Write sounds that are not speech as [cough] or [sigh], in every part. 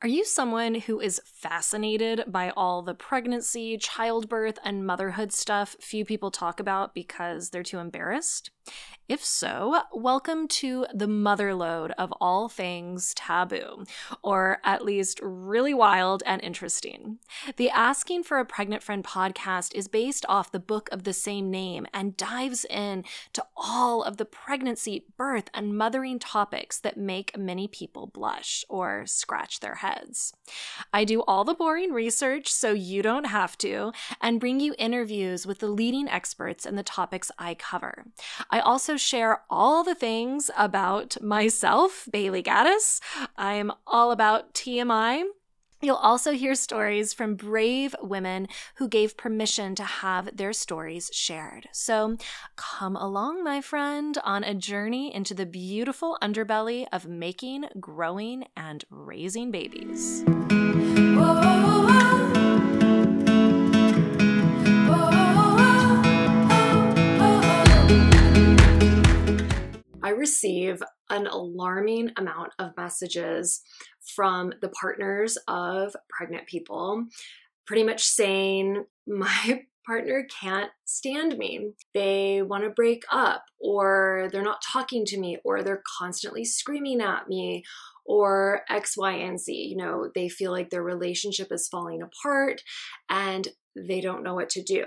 Are you someone who is fascinated by all the pregnancy, childbirth, and motherhood stuff few people talk about because they're too embarrassed? If so, welcome to the motherload of all things taboo, or at least really wild and interesting. The Asking for a Pregnant Friend podcast is based off the book of the same name and dives in to all of the pregnancy, birth, and mothering topics that make many people blush or scratch their heads. I do all the boring research so you don't have to, and bring you interviews with the leading experts in the topics I cover. I also share all the things about myself, Bailey Gaddis. I'm all about TMI. You'll also hear stories from brave women who gave permission to have their stories shared. So come along, my friend, on a journey into the beautiful underbelly of making, growing, and raising babies. Whoa. I receive an alarming amount of messages from the partners of pregnant people, pretty much saying, [laughs] My partner can't stand me. They want to break up, or they're not talking to me, or they're constantly screaming at me, or X, Y, and Z. You know, they feel like their relationship is falling apart and they don't know what to do.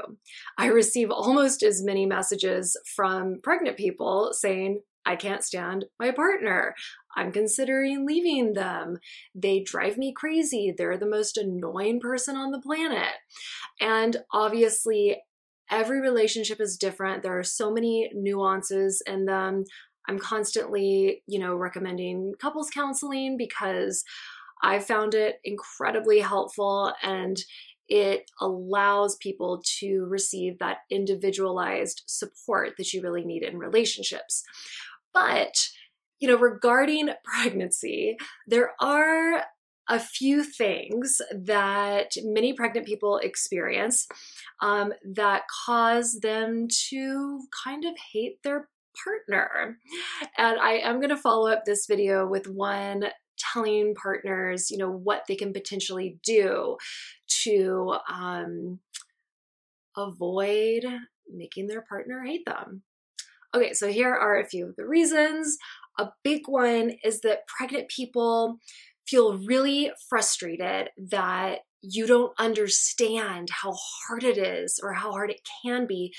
I receive almost as many messages from pregnant people saying, I can't stand my partner. I'm considering leaving them. They drive me crazy. They're the most annoying person on the planet. And obviously, every relationship is different. There are so many nuances in them. I'm constantly, you know, recommending couples counseling because I found it incredibly helpful and it allows people to receive that individualized support that you really need in relationships. But, you know, regarding [laughs] pregnancy, there are a few things that many pregnant people experience um, that cause them to kind of hate their partner. And I am going to follow up this video with one telling partners, you know, what they can potentially do to um, avoid making their partner hate them. Okay, so here are a few of the reasons. A big one is that pregnant people feel really frustrated that you don't understand how hard it is or how hard it can be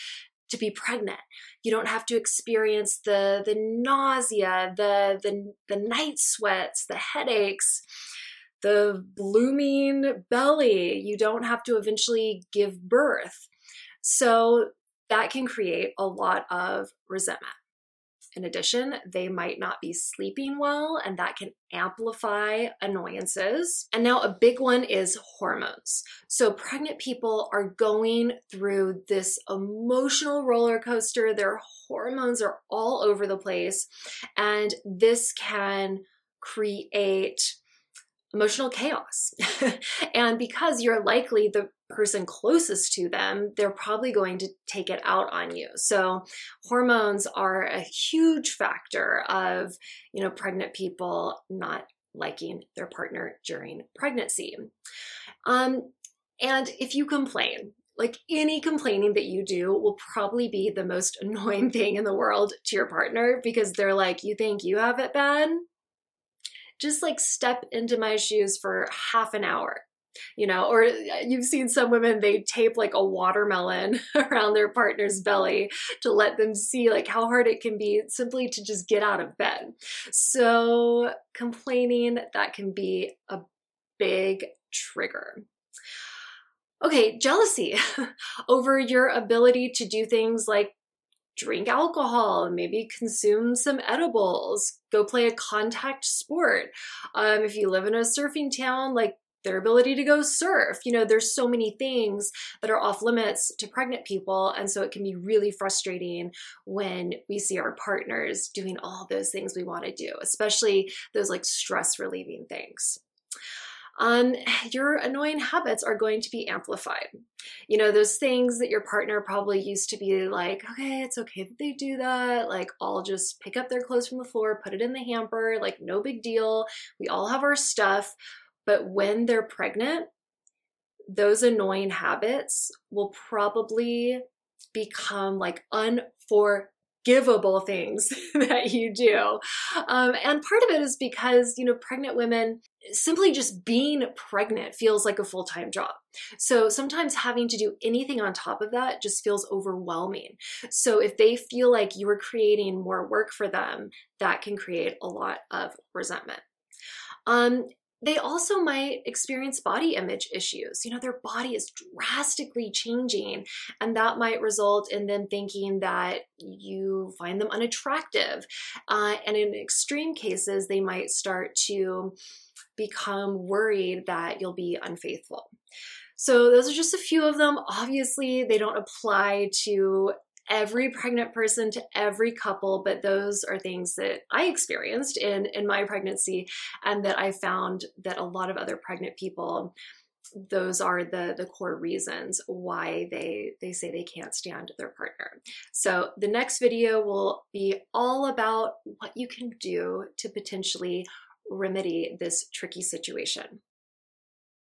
to be pregnant. You don't have to experience the the nausea, the the the night sweats, the headaches, the blooming belly. You don't have to eventually give birth. So that can create a lot of resentment. In addition, they might not be sleeping well, and that can amplify annoyances. And now, a big one is hormones. So, pregnant people are going through this emotional roller coaster. Their hormones are all over the place, and this can create emotional chaos. [laughs] and because you're likely the person closest to them, they're probably going to take it out on you. So hormones are a huge factor of, you know, pregnant people not liking their partner during pregnancy. Um, and if you complain, like any complaining that you do will probably be the most [laughs] annoying thing in the world to your partner because they're like, You think you have it bad? Just like step into my shoes for half an hour you know, or uh, you've seen some women, they tape like a watermelon [laughs] around their partner's belly to let them see like how hard it can be simply to just get out of bed. So, complaining, that can be a big trigger. Okay, jealousy [laughs] over your ability to do things like drink alcohol, maybe consume some edibles, go play a contact sport. Um, if you live in a surfing town, like their ability to go surf. You know, there's so many things that are off limits to pregnant people. And so it can be really frustrating when we see our partners doing all those things we want to do, especially those like stress relieving things. Um, your annoying habits are going to be amplified. You know, those things that your partner probably used to be like, okay, it's okay that they do that. Like, I'll just pick up their clothes from the floor, put it in the hamper, like, no big deal. We all have our stuff but when they're pregnant, those annoying habits will probably become like unfor givable things [laughs] that you do. Um, and part of it is because, you know, pregnant women, simply just being pregnant feels like a full time job. So sometimes having to do anything on top of that just feels overwhelming. So if they feel like you are creating more work for them, that can create a lot of resentment. Um, they also might experience body image issues. You know, their body is drastically changing, and that might result in them thinking that you find them unattractive. Uh, and in extreme cases, they might start to become worried that you'll be unfaithful. So, those are just a few of them. Obviously, they don't apply to every pregnant person to every couple but those are things that i experienced in in my pregnancy and that i found that a lot of other pregnant people those are the the core reasons why they they say they can't stand their partner. So the next video will be all about what you can do to potentially remedy this tricky situation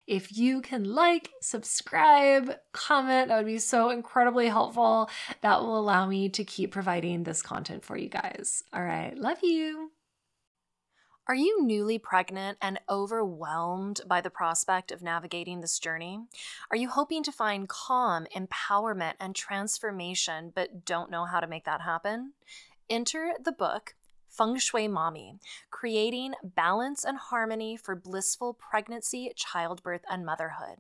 if you can like, subscribe, comment, that would be so incredibly helpful. That will allow me to keep providing this content for you guys. All right, love you. Are you newly pregnant and overwhelmed by the prospect of navigating this journey? Are you hoping to find calm, empowerment, and transformation, but don't know how to make that happen? Enter the book Feng Shui Mommy, creating balance and harmony for blissful pregnancy, childbirth, and motherhood.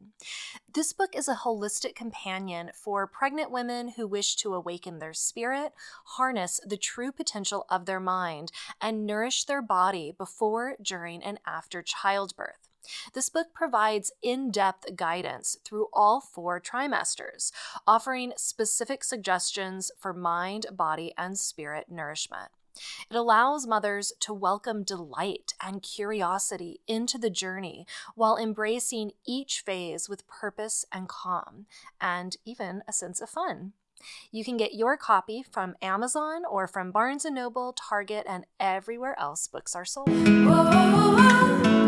This book is a holistic companion for pregnant women who wish to awaken their spirit, harness the true potential of their mind, and nourish their body before, during, and after childbirth. This book provides in depth guidance through all four trimesters, offering specific suggestions for mind, body, and spirit nourishment. It allows mothers to welcome delight and curiosity into the journey while embracing each phase with purpose and calm, and even a sense of fun. You can get your copy from Amazon or from Barnes & Noble, Target, and everywhere else books are sold. Whoa.